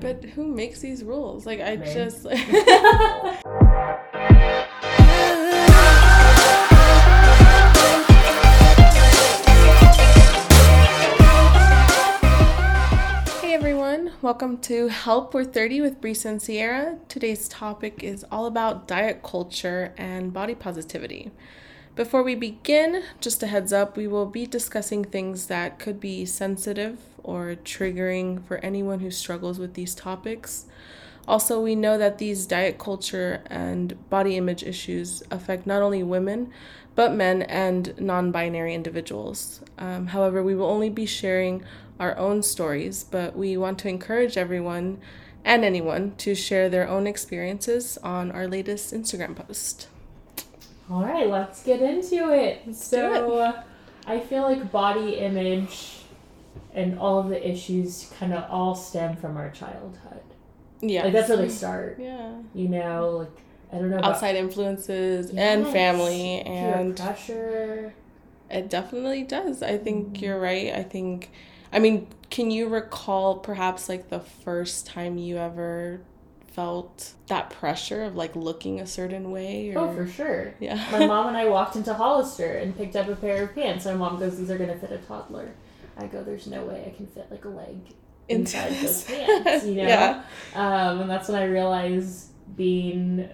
But who makes these rules? Like I Men. just Hey everyone, welcome to Help We're 30 with Brees and Sierra. Today's topic is all about diet culture and body positivity. Before we begin, just a heads up, we will be discussing things that could be sensitive or triggering for anyone who struggles with these topics. Also, we know that these diet culture and body image issues affect not only women, but men and non binary individuals. Um, however, we will only be sharing our own stories, but we want to encourage everyone and anyone to share their own experiences on our latest Instagram post. All right, let's get into it. do so, uh, I feel like body image and all of the issues kind of all stem from our childhood. Yeah. Like that's where they start. Yeah. You know, like I don't know about Outside influences and Yes, family peer and pressure. It definitely does. I think mm-hmm. you're right. I think, I mean, can you recall perhaps like the first time you ever felt that pressure of like looking a certain way? Oh, or... Oh, for sure. Yeah. My mom and I walked into Hollister and picked up a pair of pants. My mom goes, "These are gonna fit a toddler." I go, "There's no way I can fit like a leg inside those pants." You know. Yeah. Um, and that's when I realized being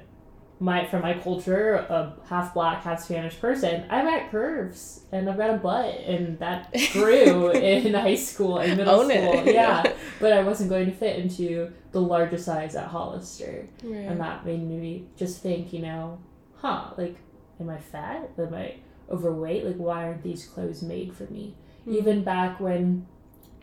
my from my culture, a half black, half Spanish person, I've got curves and I've got a butt, and that grew in high school and middle Own it. school. Yeah, but I wasn't going to fit into the largest size at Hollister, Right. and that made me just think, you know, huh, like, am I fat? Am I overweight? Like, why aren't these clothes made for me? Mm. Even back when,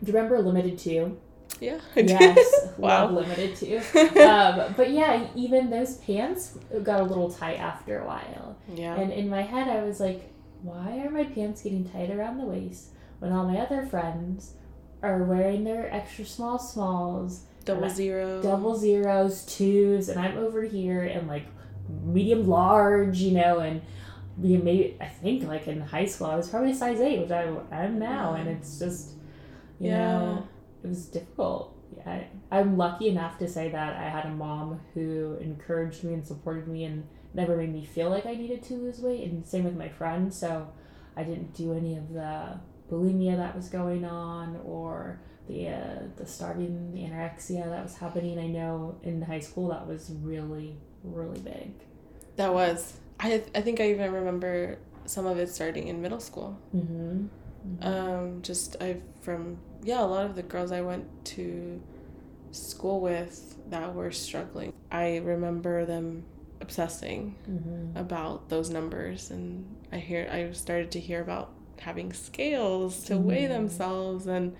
do you remember Limited Too? Yeah. I do. Yes, Wow. love Limited Too. um, but yeah, even those pants got a little tight after a while. yeah. And in my head, I was like, why are my pants getting tight around the waist when all my other friends are wearing their extra small smalls, Double zero. double zeros, twos, and I'm over here in like medium large, you know, and we maybe I think like in high school I was probably size eight, which I am now, and it's just you Yeah. know it was difficult. I, I'm lucky enough to say that I had a mom who encouraged me and supported me and never made me feel like I needed to lose weight, and same with my friends. So I didn't do any of the bulimia that was going on or the uh, the starving, the anorexia that was happening. I know in high school that was really really big. That was. I, I think I even remember some of it starting in middle school. Mm-hmm. Um, just I from yeah, a lot of the girls I went to school with that were struggling. I remember them obsessing mm-hmm. about those numbers, and I hear I started to hear about having scales to weigh Mhm. themselves, and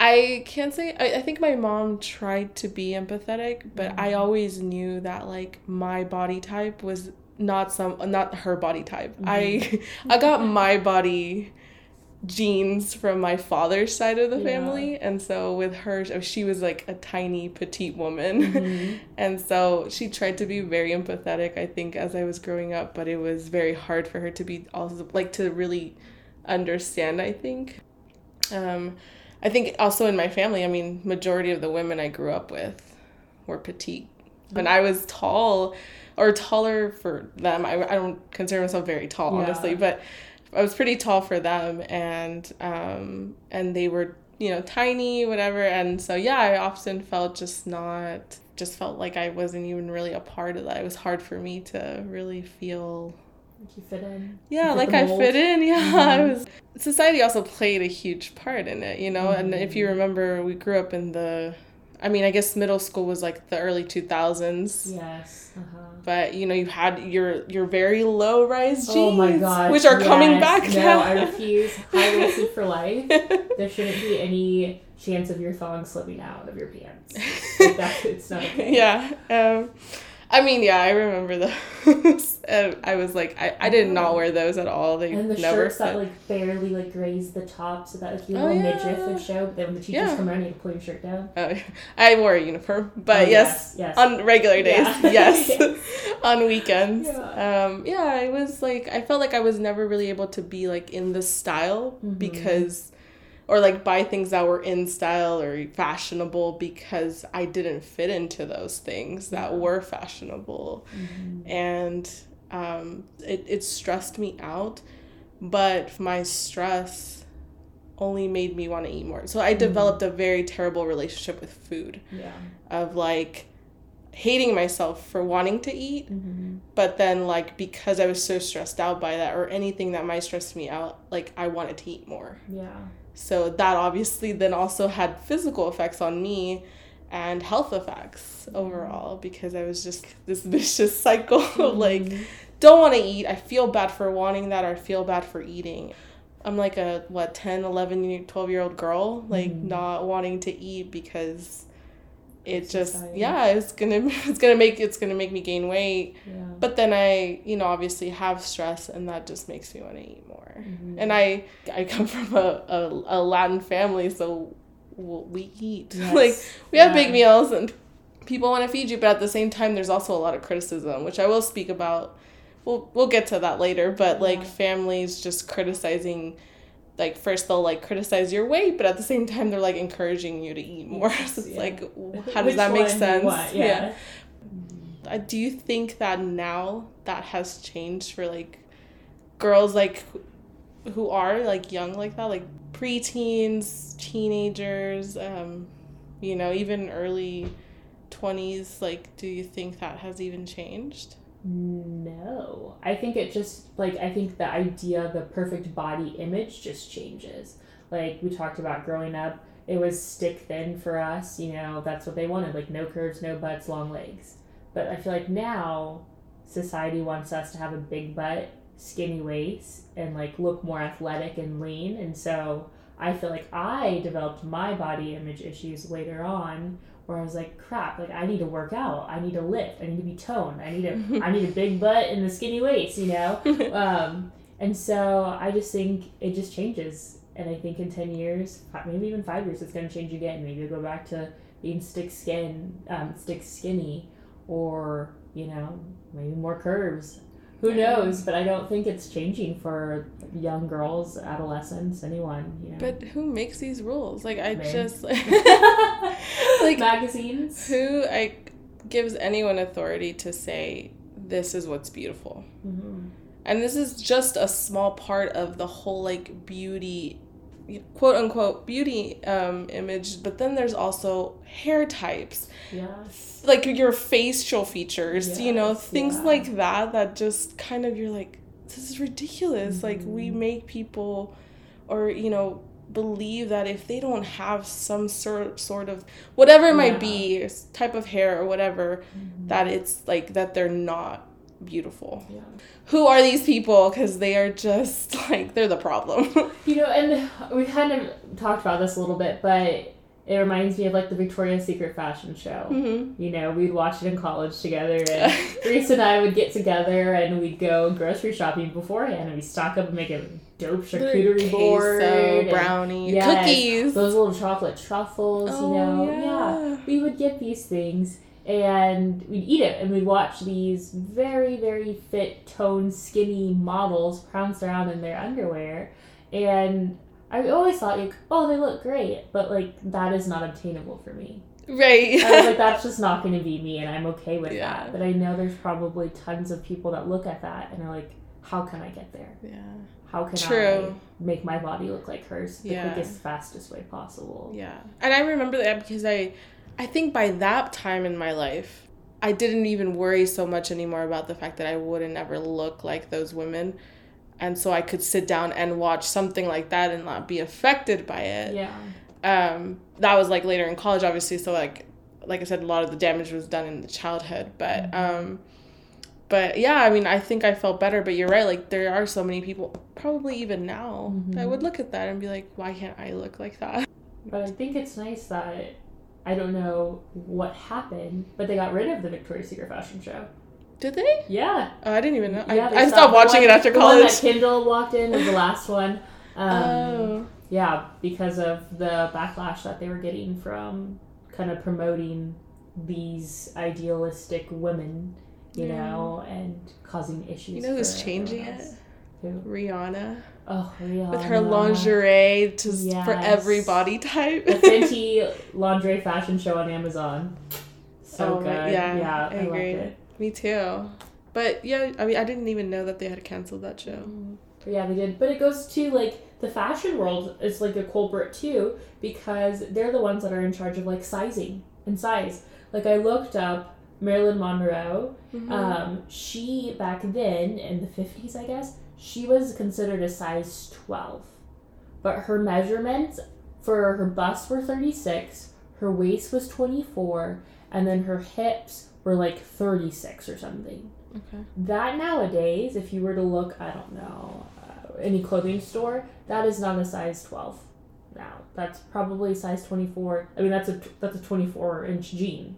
I can't say I, I think my mom tried to be empathetic, but I Mhm. always knew that like my body type was not some not her body type. I I got my body genes from my father's side of the Yeah. family and so with her she was like a tiny petite woman Mhm. and so she tried to be very empathetic i think as i was growing up but it was very hard for her to be also like to really understand i think um i think also in my family i mean majority of the women i grew up with were petite and i was tall or taller for them i, I don't consider myself very tall Yeah. honestly but i was pretty tall for them and um and they were you know tiny whatever and so yeah i often felt just not just felt like i wasn't even really a part of that it was hard for me to really feel Like you fit in. yeah fit like i fit in yeah i Mhm. was society also played a huge part in it you know and if you Mhm. remember we grew up in the i mean i guess middle school was like the early 2000s Yes. Uh-huh. but you know you had your your very low rise jeans Oh my god. which are coming back No, now I refuse. High waisted for life. There shouldn't be any chance of your thong slipping out of your pants. Like that, it's not okay. yeah. Um, I mean, yeah, I remember those. I was like, I, I did not wear those at all. They And the never shirts that like barely like grazed the top, so that like your Oh, little yeah. midriff would show. But then when the teachers Yeah. come around, you have to pull your shirt down. Oh, I wore a uniform, but Oh, yes, yes, yes. on regular days, Yeah. yes, Yes. on weekends. Yeah. Um, yeah, I was like, I felt like I was never really able to be like in the style Mhm. because or like buy things that were in style or fashionable because I didn't fit into those things that were fashionable. Mm-hmm. And um, it, it stressed me out, but my stress only made me want to eat more. So I developed a very terrible relationship with food Yeah. of like hating myself for wanting to eat Mm-hmm. but then like because i was so stressed out by that or anything that might stress me out like i wanted to eat more Yeah. so that obviously then also had physical effects on me and health effects overall because i was just this vicious cycle of like don't want to eat i feel bad for wanting that or I feel bad for eating i'm like a what 10 11 year- 12 year old girl like Mhm. not wanting to eat because it just Society. yeah it's gonna it's gonna make it's gonna make me gain weight Yeah. but then i you know obviously have stress and that just makes me want to eat more Mhm. and i i come from a, a, a latin family so we eat Yes. like we have big meals and people want to feed you but at the same time there's also a lot of criticism which i will speak about we'll we'll get to that later but like families just criticizing like first they'll like criticize your weight but at the same time they're like encouraging you to eat more so it's Yeah. like how does Which that make sense want? Yeah. uh, do you think that now that has changed for like girls like who- who are like young like that like preteens teenagers um you know even early 20s like do you think that has even changed No. I think it just like I think the idea the perfect body image just changes. Like we talked about growing up, it was stick thin for us, you know, that's what they wanted, like no curves, no butts, long legs. But I feel like now society wants us to have a big butt, skinny waist and like look more athletic and lean and so I feel like I developed my body image issues later on where I was like, crap, like I need to work out, I need to lift, I need to be toned, I need a, I need a big butt and a skinny waist, you know. Um, and so I just think it just changes, and I think in ten years, maybe even five years, it's gonna change again. Maybe you'll go back to being stick skin, um, stick skinny, or you know, maybe more curves. Who knows? But I don't think it's changing for young girls, adolescents, anyone. You know. but who makes these rules like i just like magazines. who like gives anyone authority to say this is what's beautiful Mhm. and this is just a small part of the whole like beauty quote unquote beauty um, image but then there's also hair types Yes. like your facial features you know things yeah. like that that just kind of you're like this is ridiculous like we Mhm. make people or you know believe that if they don't have some sort sort of whatever it might Yeah. be type of hair or whatever Mhm. that it's like that they're not beautiful Yeah. who are these people because they are just like they're the problem You know, and we kind of talked about this a little bit, but it reminds me of like the Victoria's Secret fashion show. hmm You know, we'd watch it in college together, and Reese and I would get together and we'd go grocery shopping beforehand, and we'd stock up and make a dope charcuterie board, and brownie Yes, cookies those little chocolate truffles. Oh, you know, yeah. we would get these things and we'd eat it and we'd watch these very very fit toned skinny models prance around in their underwear and i always thought like oh they look great but like that is not obtainable for me right i was like that's just not going to be me and i'm okay with Yeah. that but i know there's probably tons of people that look at that and are like how can i get there yeah how can True. i make my body look like hers the Yeah. quickest fastest way possible Yeah. And I remember that because I I think by that time in my life, I didn't even worry so much anymore about the fact that I wouldn't ever look like those women. And so I could sit down and watch something like that and not be affected by it. yeah Um that was like later in college obviously, so like like I said a lot of the damage was done in the childhood, but um but yeah, I mean, I think I felt better, but you're right. Like, there are so many people, probably even now, that Mhm. would look at that and be like, why can't I look like that? But I think it's nice that I don't know what happened, but they got rid of the Victoria's Secret fashion show. Did they? Yeah. Oh, I didn't even know. yeah I, I stopped watching one- it after college. the one that. Kendall walked in was the last one. Um, oh. Yeah, because of the backlash that they were getting from kind of promoting these idealistic women, you Yeah. know, and causing issues. You know who's changing it? Who? Rihanna. Oh, Rihanna. with her lingerie to for every body type. The Fenty lingerie fashion show on Amazon. So Oh, good. yeah, Yeah, I I, loved it. Me too. But yeah, I mean, I didn't even know that they had canceled that show. But yeah, they did. But it goes to like the fashion world is like a culprit too because they're the ones that are in charge of like sizing and size. Like I looked up Marilyn Monroe. Mhm. Um, she back then in the fifties, I guess, she was considered a size twelve, but her measurements for her bust were thirty six, her waist was twenty four, and then her hips were like thirty six or something. okay. That nowadays, if you were to look, I don't know, uh, any clothing store, that is not a size twelve. Now that's probably size twenty four. I mean, that's a that's a twenty four inch jean,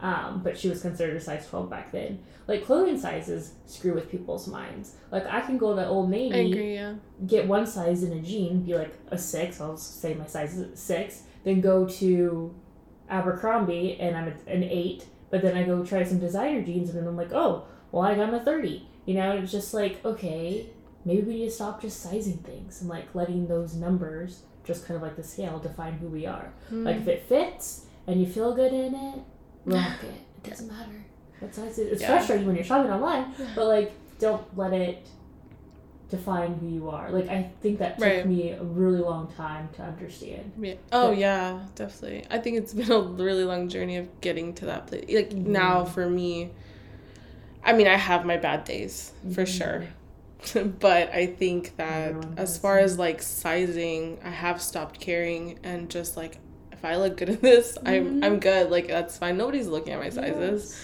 um, but she was considered a size twelve back then. Like clothing sizes screw with people's minds. Like I can go to Old I Navy, agree. Yeah. get one size in a jean, be like a six. I'll say my size is six. Then go to Abercrombie and I'm an eight. But then I go try some designer jeans and then I'm like, oh, well I got a thirty. You know, it's just like okay, maybe we need to stop just sizing things and like letting those numbers just kind of like the scale define who we are. Like if hmm. it fits and you feel good in it, rock it. It doesn't matter what size it is. It's Yeah. frustrating when you're shopping online, but like don't let it define who you are. Like I think that took Right. me a really long time to understand. Yeah. Oh But- yeah, definitely. I think it's been a really long journey of getting to that place. Like Mhm. now for me, I mean, I have my bad days for Mhm. sure, but I think that as far as like sizing, I have stopped caring and just like if I look good in this, I'm Mhm. I'm good. Like that's fine. Nobody's looking at my sizes.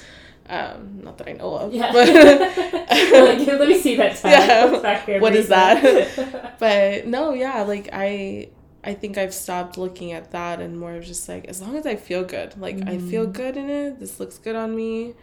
Um, not that I know of. Yeah. But like, let me see that tag. Yeah. What's back there, What is that? but no yeah like i i think i've stopped looking at that and more of just like as long as i feel good like i feel Mhm. good in it this looks good on me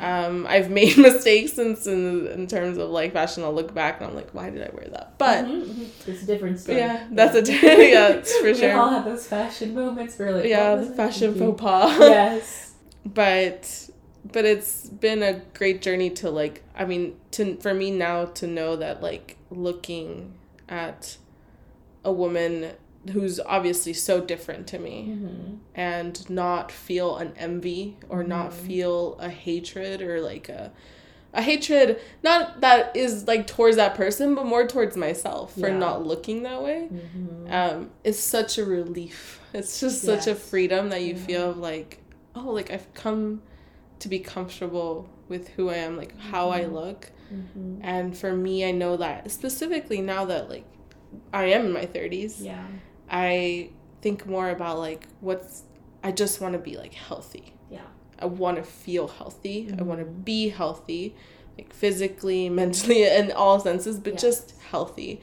um i've made mistakes since in, in terms of like fashion i'll look back and i'm like why did i wear that but Mhm, mhm. it's a different story. yeah that's a di- yeah for we all have those fashion moments where like yeah the fashion faux pas yes. but but it's been a great journey to like i mean to for me now to know that like looking at a woman who's obviously so different to me Mm-hmm. and not feel an envy or not Mhm. feel a hatred or like a a hatred not that is like towards that person but more towards myself for Yeah. not looking that way Mm-hmm. um it's such a relief it's just such a freedom that you feel of like oh like i've come to be comfortable with who i am like how i Mhm. look mm-hmm. and for me i know that specifically now that like i am in my 30s Yeah. i think more about like what's i just want to be like healthy Yeah. i want to feel healthy i want to be healthy like physically mentally in all senses but Yes. just healthy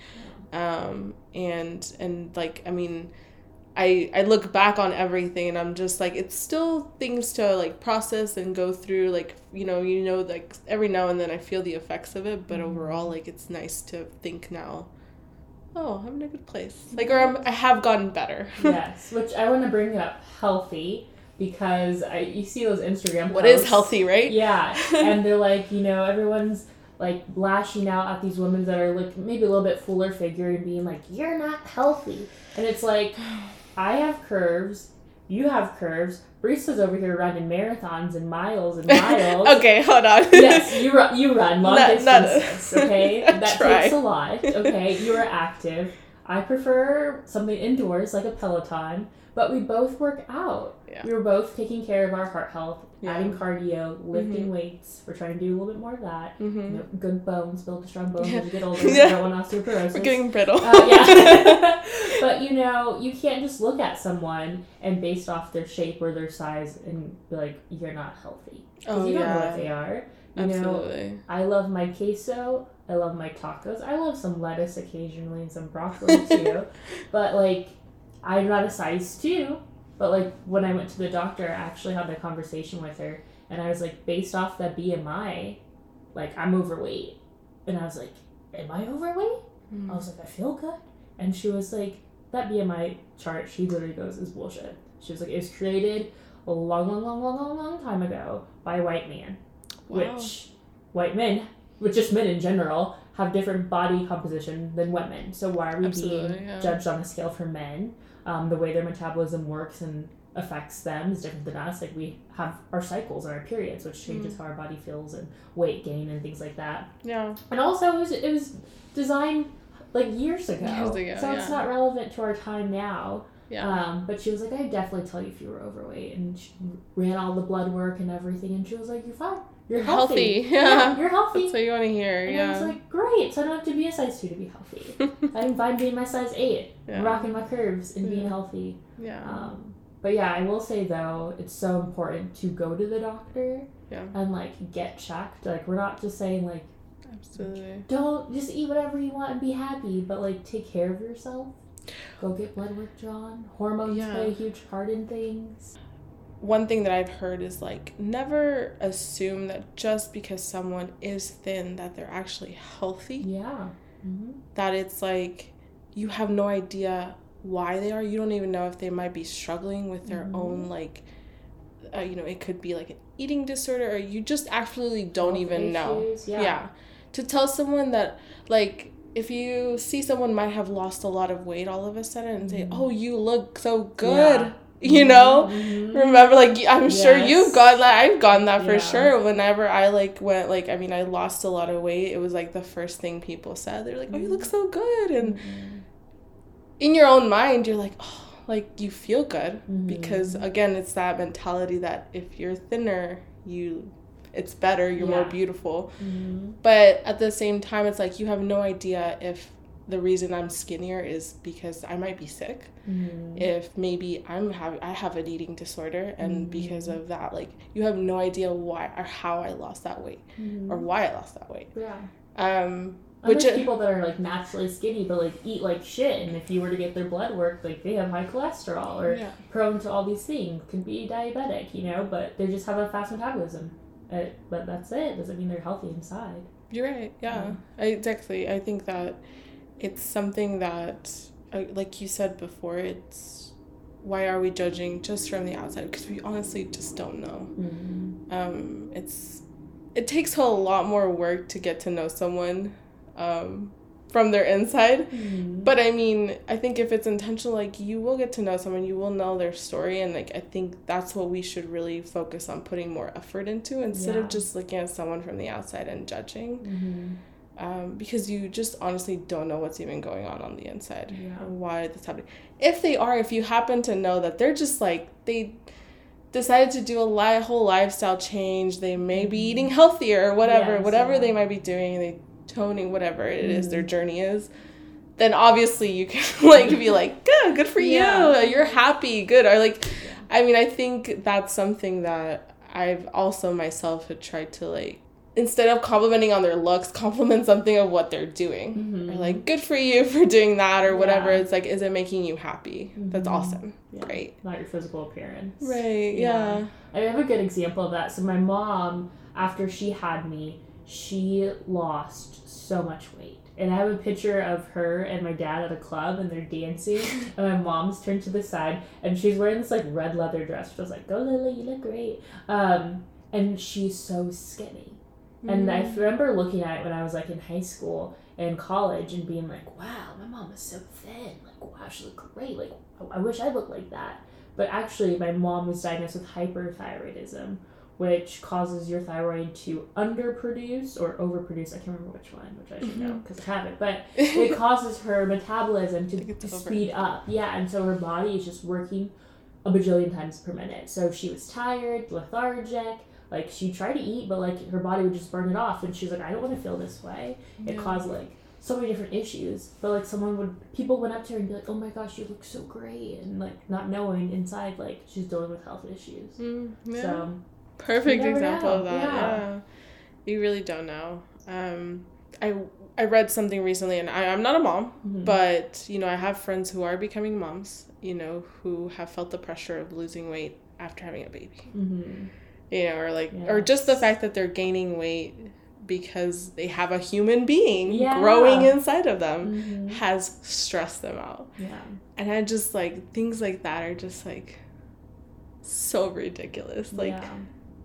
um and and like i mean i i look back on everything and i'm just like it's still things to like process and go through like you know you know like every now and then i feel the effects of it but Mhm. overall like it's nice to think now oh i'm in a good place like or I'm, i have gotten better yes, which I want to bring up healthy because I you see those Instagram. what is posts. healthy right Yeah, and they're like, you know, everyone's like lashing out at these women that are like maybe a little bit fuller figure and being like, "You're not healthy," and it's like, I have curves, you have curves. Brisa's over here running marathons and miles and miles. okay hold on yes, you run. You run long Not- not- distances. okay, that try. takes a lot. Okay, you are active. I prefer something indoors like a Peloton, but we both work out. Yeah. We were both taking care of our heart health, Yeah. adding cardio, lifting Mhm. weights. We're trying to do a little bit more of that. You hmm know, good bones, build strong bones Yeah. as you get older. Yeah. You don't want osteoporosis. we're getting brittle Uh, yeah. but you know, you can't just look at someone and based off their shape or their size and be like, you're not healthy. Because oh you don't know what they are. You know, absolutely I love my queso. I love my tacos. I love some lettuce occasionally and some broccoli too. but like, I'm not a size two. But like when I went to the doctor, I actually had a conversation with her, and I was like, based off that BMI, like I'm overweight, and I was like, am I overweight? Hmm. I was like, I feel good. And she was like, that BMI chart, she literally goes, is bullshit. She was like, it was created a long, long, long, long, long, long time ago by a white man. Wow. Which white men, which just men in general, have different body composition than women. So why are we Absolutely, being yeah. judged on a scale for men? Um, the way their metabolism works and affects them is different than us. Like we have our cycles and our periods, which changes Mm. how our body feels and weight gain and things like that. Yeah. And also, it was, it was designed like years ago, Years ago, so it's not relevant to our time now. Yeah. Um, but she was like, I'd definitely tell you if you were overweight, and she ran all the blood work and everything, and she was like, you're fine, you're healthy, healthy. Yeah. you're healthy. That's what you want to hear. and I was like, great, so I don't have to be a size two to be healthy. I'm fine being my size eight, yeah. rocking my curves and being healthy. Yeah. Um, but yeah, I will say though, it's so important to go to the doctor Yeah. and like get checked. Like we're not just saying like Absolutely. don't just eat whatever you want and be happy, but like take care of yourself. Go get blood work drawn. Hormones Yeah. play a huge part in things. One thing that I've heard is like never assume that just because someone is thin that they're actually healthy. Yeah. hmm That it's like you have no idea why they are. You don't even know if they might be struggling with their Mhm. own like uh, you know, it could be like an eating disorder or you just absolutely don't even know. Yeah. yeah. To tell someone that, like, if you see someone might have lost a lot of weight all of a sudden and say, Mhm. "Oh, you look so good," Yeah. you know. Mhm. Remember, like I'm sure you've got that. I've gotten that for Yeah. sure. Whenever I like went, like I mean, I lost a lot of weight. It was like the first thing people said. They're like, "Oh, you look so good," and Mhm. in your own mind, you're like, "Oh, like you feel good," Mhm. because again, it's that mentality that if you're thinner, you, it's better. You're more Yeah. beautiful. Mhm. But at the same time, it's like you have no idea if the reason I'm skinnier is because I might be sick. Mhm. If maybe I'm have I have an eating disorder and because of that, like you have no idea why or how I lost that weight Mhm. or why I lost that weight. yeah. Um, And which there's it- people that are like naturally skinny but like eat like shit and if you were to get their blood work like they have high cholesterol or yeah, prone to all these things can be diabetic you know but they just have a fast metabolism uh, but that's it doesn't mean they're healthy inside you're right. Yeah, I, exactly. I think that it's something that, uh, like you said before, it's why are we judging just from the outside? Because we honestly just don't know. mm-hmm. um, it's it takes a lot more work to get to know someone um, from their inside but i mean i think if it's intentional like you will get to know someone you will know their story and like i think that's what we should really focus on putting more effort into instead Yeah. of just looking at someone from the outside and judging Mm-hmm. Um, because you just honestly don't know what's even going on on the inside Yeah. why this happening. If they are, if you happen to know that they're just like they decided to do a li- whole lifestyle change, they may be eating healthier or whatever, Yes, whatever yeah. they might be doing, they toning whatever it is their Mhm. journey is. Then obviously you can like be like, good, good for Yeah. you. You're happy, good. Or like, I mean, I think that's something that I've also myself had tried to like instead of complimenting on their looks, compliment something of what they're doing. Mm-hmm. Or like, good for you for doing that or whatever. Yeah. It's like, is it making you happy? That's Mhm. awesome. Yeah. Great. not your physical appearance Right. Yeah. Yeah. I have a good example of that. So my mom, after she had me, she lost so much weight. And I have a picture of her and my dad at a club and they're dancing and my mom's turned to the side and she's wearing this like red leather dress. She was like, Go Lily, you look great. Um, and she's so skinny. And I Mm. remember looking at it when I was like in high school and college and being like, wow, my mom is so thin. Like, wow, she looked great. Like, I- wish I looked like that. But actually, my mom was diagnosed with hyperthyroidism, which causes your thyroid to underproduce or overproduce. I can't remember which one, which I should know because I have it. But it causes her metabolism to, To get to to over- speed up. Yeah, and so her body is just working a bajillion times per minute. So she was tired, lethargic. Like she tried to eat, but like her body would just burn it off, and she's like, I don't want to feel this way. It caused like so many different issues. But like someone would, people went up to her and be like, Oh my gosh, you look so great, and like not knowing inside like she's dealing with health issues. Mm, yeah. So Perfect example know, of that. yeah. Yeah. You really don't know. Um, I I read something recently, and I, I'm not a mom, mhm. but you know I have friends who are becoming moms. You know who have felt the pressure of losing weight after having a baby. Mhm. You know, or like, or just the fact that they're gaining weight because they have a human being Yeah. growing inside of them Mhm. has stressed them out. yeah, And I just like things like that are just like so ridiculous. Like yeah.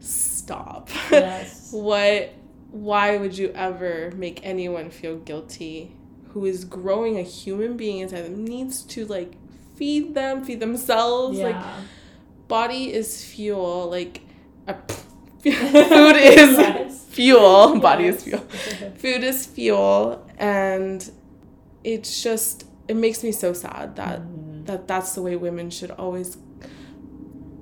stop. yes, what why would you ever make anyone feel guilty who is growing a human being inside them needs to like feed them, feed themselves. Yeah. Like body is fuel. Like uh, food is Yes. fuel. Body is fuel. Food is fuel, and it's just it makes me so sad that Mhm. that that's the way women should always.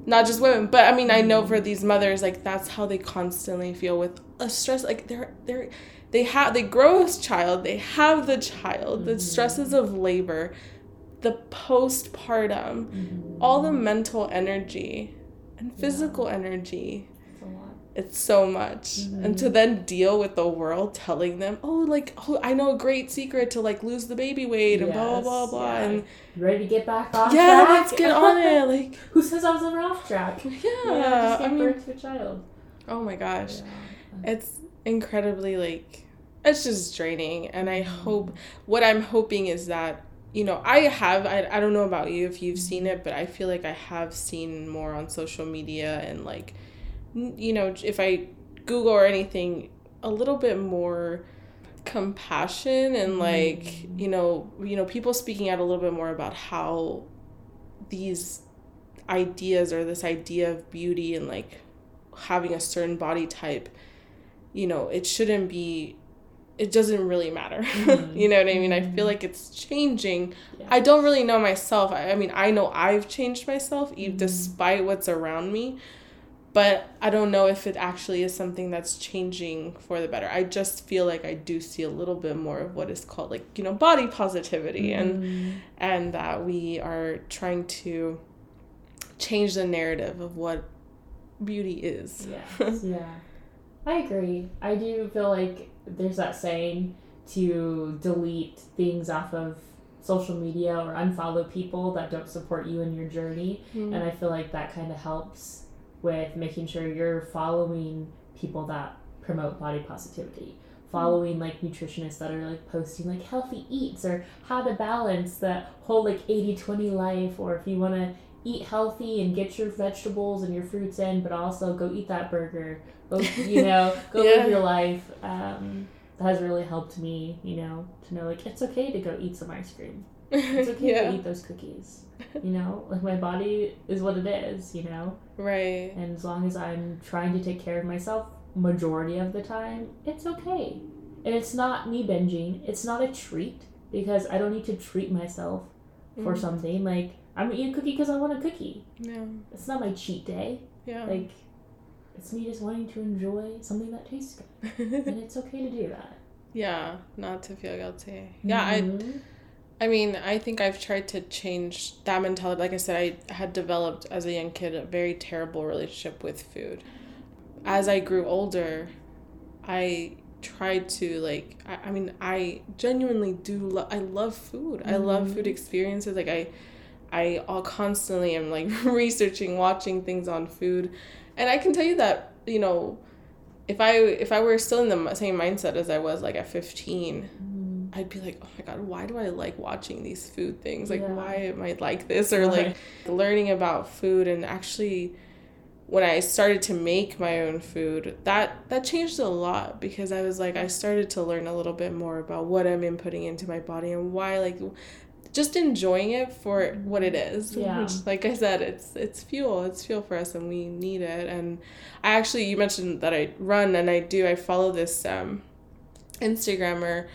Not just women, but I mean, I know for these mothers, like that's how they constantly feel with a stress. Like they're they're they have they grow a child, they have the child, the Mhm. stresses of labor, the postpartum, Mhm. all the mental energy and physical energy. It's a lot. It's so much. And to mm-hmm. then deal with the world telling them, oh, like, oh, I know a great secret to like lose the baby weight and blah, blah, blah, blah. yeah. And ready to get back on yeah, track? let's get on it. Like, Who says I was ever off track? yeah. Yeah, just I mean, birth to a child. oh my gosh. Yeah. It's incredibly like, it's just draining. And I mm-hmm. hope, what I'm hoping is that, you know, I have, I, I don't know about you if you've seen it, but I feel like I have seen more on social media and like, you know, if I Google or anything, a little bit more compassion and mm-hmm. like you know you know people speaking out a little bit more about how these ideas or this idea of beauty and like having a certain body type you know it shouldn't be it doesn't really matter Mhm. you know what i mean i feel Mhm. like it's changing Yeah. i don't really know myself i, I mean i know i've changed myself e Mhm. despite what's around me but I don't know if it actually is something that's changing for the better. I just feel like I do see a little bit more of what is called like, you know, body positivity and Mhm. and that we are trying to change the narrative of what beauty is. Yes, yeah. I agree. I do feel like there's that saying to delete things off of social media or unfollow people that don't support you in your journey. Mm. And I feel like that kind of helps with making sure you're following people that promote body positivity. Following like nutritionists that are like posting like healthy eats or how to balance the whole like 80 20 life, or if you want to eat healthy and get your vegetables and your fruits in, but also go eat that burger. Go, you know, go Yeah. live your life. Um, has really helped me, you know, to know like it's okay to go eat some ice cream. It's okay yeah. to eat those cookies. You know, like my body is what it is, you know? Right. And as long as I'm trying to take care of myself majority of the time, it's okay. And it's not me binging. It's not a treat because I don't need to treat myself for Mm. something. Like I'm gonna eat a cookie because I want a cookie. Yeah. It's not my cheat day. Yeah. Like it's me just wanting to enjoy something that tastes good, and it's okay to do that. yeah, not to feel guilty. Yeah, I Mhm. I mean, I think I've tried to change that mentality. Like I said, I had developed as a young kid a very terrible relationship with food. As I grew older, I tried to like. I, I mean, I genuinely do. Lo- I love food. I love food experiences. Like I, I all constantly am like researching, watching things on food, and I can tell you that you know, if I if I were still in the same mindset as I was like at fifteen, Mhm. I'd be like, oh my god, why do I like watching these food things? Like, Yeah. why am I like this? Or like learning about food and actually when I started to make my own food, that that changed a lot because I was like I started to learn a little bit more about what I'm inputting into my body and why like just enjoying it for what it is. Yeah. Which, like I said, it's it's fuel. It's fuel for us and we need it. And I actually you mentioned that I run and I do. I follow this um Instagrammer.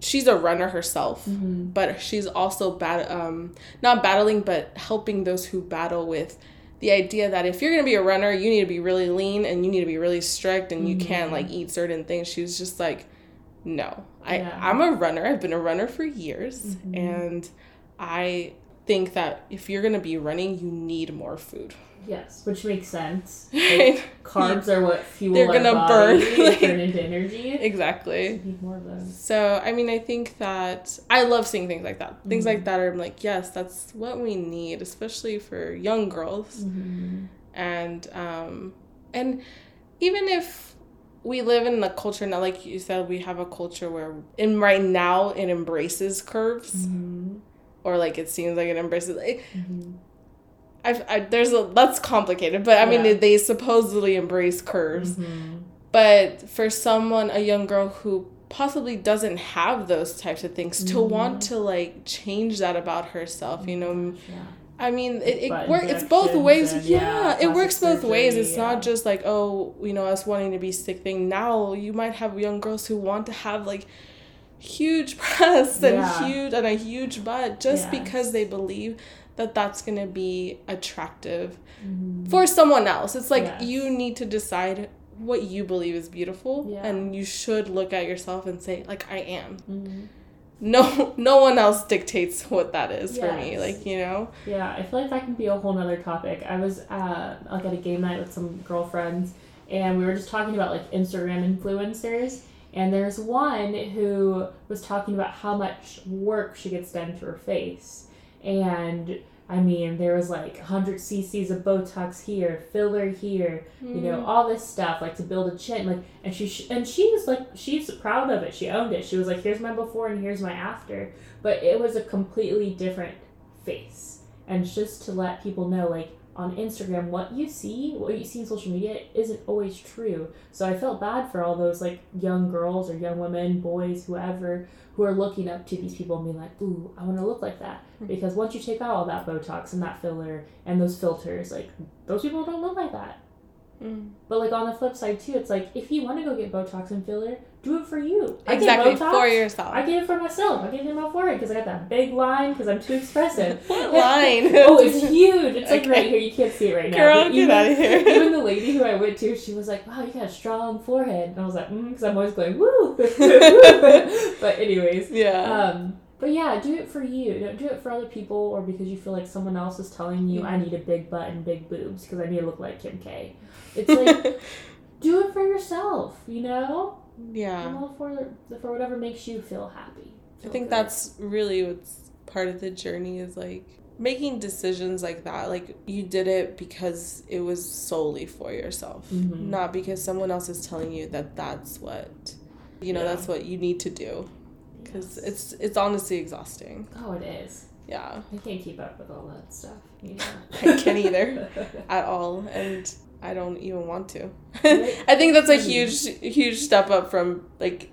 She's a runner herself Mhm. but she's also bat- um, not battling but helping those who battle with the idea that if you're going to be a runner you need to be really lean and you need to be really strict and you can't Mhm. like eat certain things she was just like no I, Yeah. i'm a runner i've been a runner for years Mhm. and i think that if you're going to be running you need more food Yes, which makes sense. Like, carbs are what fuel They're gonna body burn, like- turn into energy. exactly We need more of those. So, I mean, I think that I love seeing things like that. Things Mhm. like that are like, yes, that's what we need, especially for young girls. Mm-hmm. And um and even if we live in the culture now, like you said, we have a culture where in right now it embraces curves, Mm-hmm. or like it seems like it embraces. Like, Mm-hmm. I've, I there's a that's complicated, but I mean they supposedly embrace curves. Mm-hmm. But for someone, a young girl who possibly doesn't have those types of things, to want to like change that about herself, you know. Yeah. I mean, it, it works. It's both ways. and, yeah, yeah, it works both ways. It's yeah. not just like oh, you know, us wanting to be sick thing. Now you might have young girls who want to have like huge breasts and Yeah. huge and a huge butt just because they believe that that's gonna be attractive Mhm. for someone else. It's like Yes. you need to decide what you believe is beautiful, and you should look at yourself and say like I am. Mhm. No, no one else dictates what that is for me. Like you know. Yeah, I feel like that can be a whole nother topic. I was uh, like at a game night with some girlfriends, and we were just talking about like Instagram influencers. And there's one who was talking about how much work she gets done to her face, and I mean there was like 100 cc's of Botox here, filler here, you Mm. know all this stuff like to build a chin like and she sh- and she was like she's proud of it. She owned it. She was like here's my before and here's my after. But it was a completely different face. And just to let people know like on instagram what you see what you see in social media isn't always true. So i felt bad for all those like young girls or young women boys whoever who are looking up to these people and being like ooh i want to look like that. Because once you take out all that botox and that filler and those filters like those people don't look like that. Mm. but like on the flip side too, it's like if you want to go get Botox and filler, do it for you. I Exactly Botox, for yourself. I get it for myself. I get it in my forehead because I got that big line because I'm too expressive. what line? oh, it's huge. It's like Okay. right here. You can't see it right now. Girl, get even, outta here. even the lady who I went to, she was like, "Wow, you got a strong forehead," and I was like, "Mm," because I'm always going woo. but anyways, yeah. um, but yeah, do it for you. Don't do it for other people or because you feel like someone else is telling you I need a big butt and big boobs because I need to look like Kim K. It's like do it for yourself. You know, yeah. I'm all for for whatever makes you feel happy. I think good. that's really what's part of the journey is like making decisions like that. Like you did it because it was solely for yourself, Mhm. not because someone else is telling you that that's what you know Yeah. that's what you need to do. Because Yes. it's it's honestly exhausting. oh, it is. Yeah, I can't keep up with all that stuff. You know? I can't either at all, and I don't even want to. I think that's a Mhm. huge huge step up from like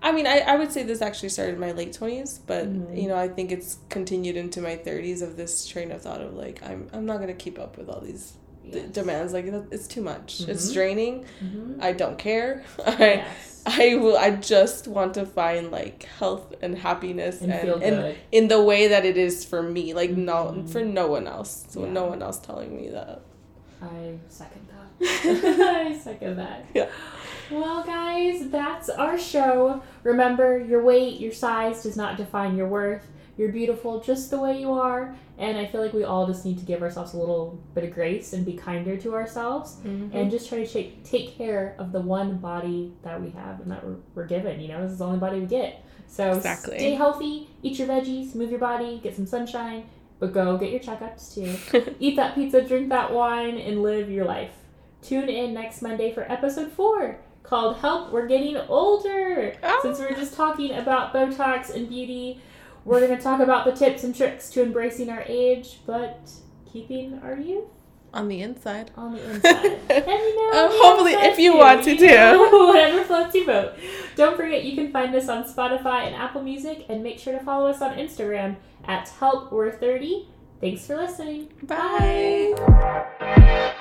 I mean I, I would say this actually started in my late twenties, but Mhm. you know, I think it's continued into my thirties of this train of thought of like I'm I'm not gonna keep up with all these d- demands. Like it's too much. It's Mhm. draining. Mhm. I don't care. I Yes. I will I just want to find like health and happiness And and, and in the way that it is for me. Like no Mhm. for no one else. So Yeah. no one else telling me that. I second that. I second that. Yeah. Well, guys, that's our show. Remember, your weight, your size does not define your worth. You're beautiful just the way you are. And I feel like we all just need to give ourselves a little bit of grace and be kinder to ourselves mm-hmm. and just try to take, take care of the one body that we have and that we're, we're given. You know, this is the only body we get. So Exactly. stay healthy, eat your veggies, move your body, get some sunshine, but go get your checkups too eat that pizza, drink that wine, and live your life. Tune in next Monday for episode four called Help We're Getting Older. Ah. Since we're just talking about Botox and beauty, we're going to talk about the tips and tricks to embracing our age, but keeping our youth On the inside. on the inside. and you know, uh, the hopefully, if you too, want to, do. Whatever floats your boat. Don't forget, you can find us on Spotify and Apple Music, and make sure to follow us on Instagram at Help We're 30. Thanks for listening. Bye.